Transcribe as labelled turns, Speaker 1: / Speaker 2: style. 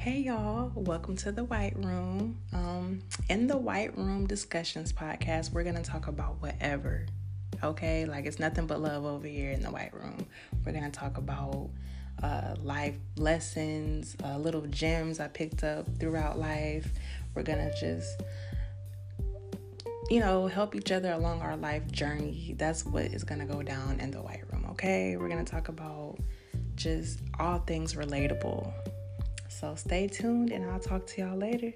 Speaker 1: Hey y'all, welcome to the White Room. Um, in the White Room Discussions podcast, we're gonna talk about whatever. Okay, like it's nothing but love over here in the White Room. We're gonna talk about uh, life lessons, uh, little gems I picked up throughout life. We're gonna just, you know, help each other along our life journey. That's what is gonna go down in the White Room. Okay, we're gonna talk about just all things relatable. So stay tuned and I'll talk to y'all later.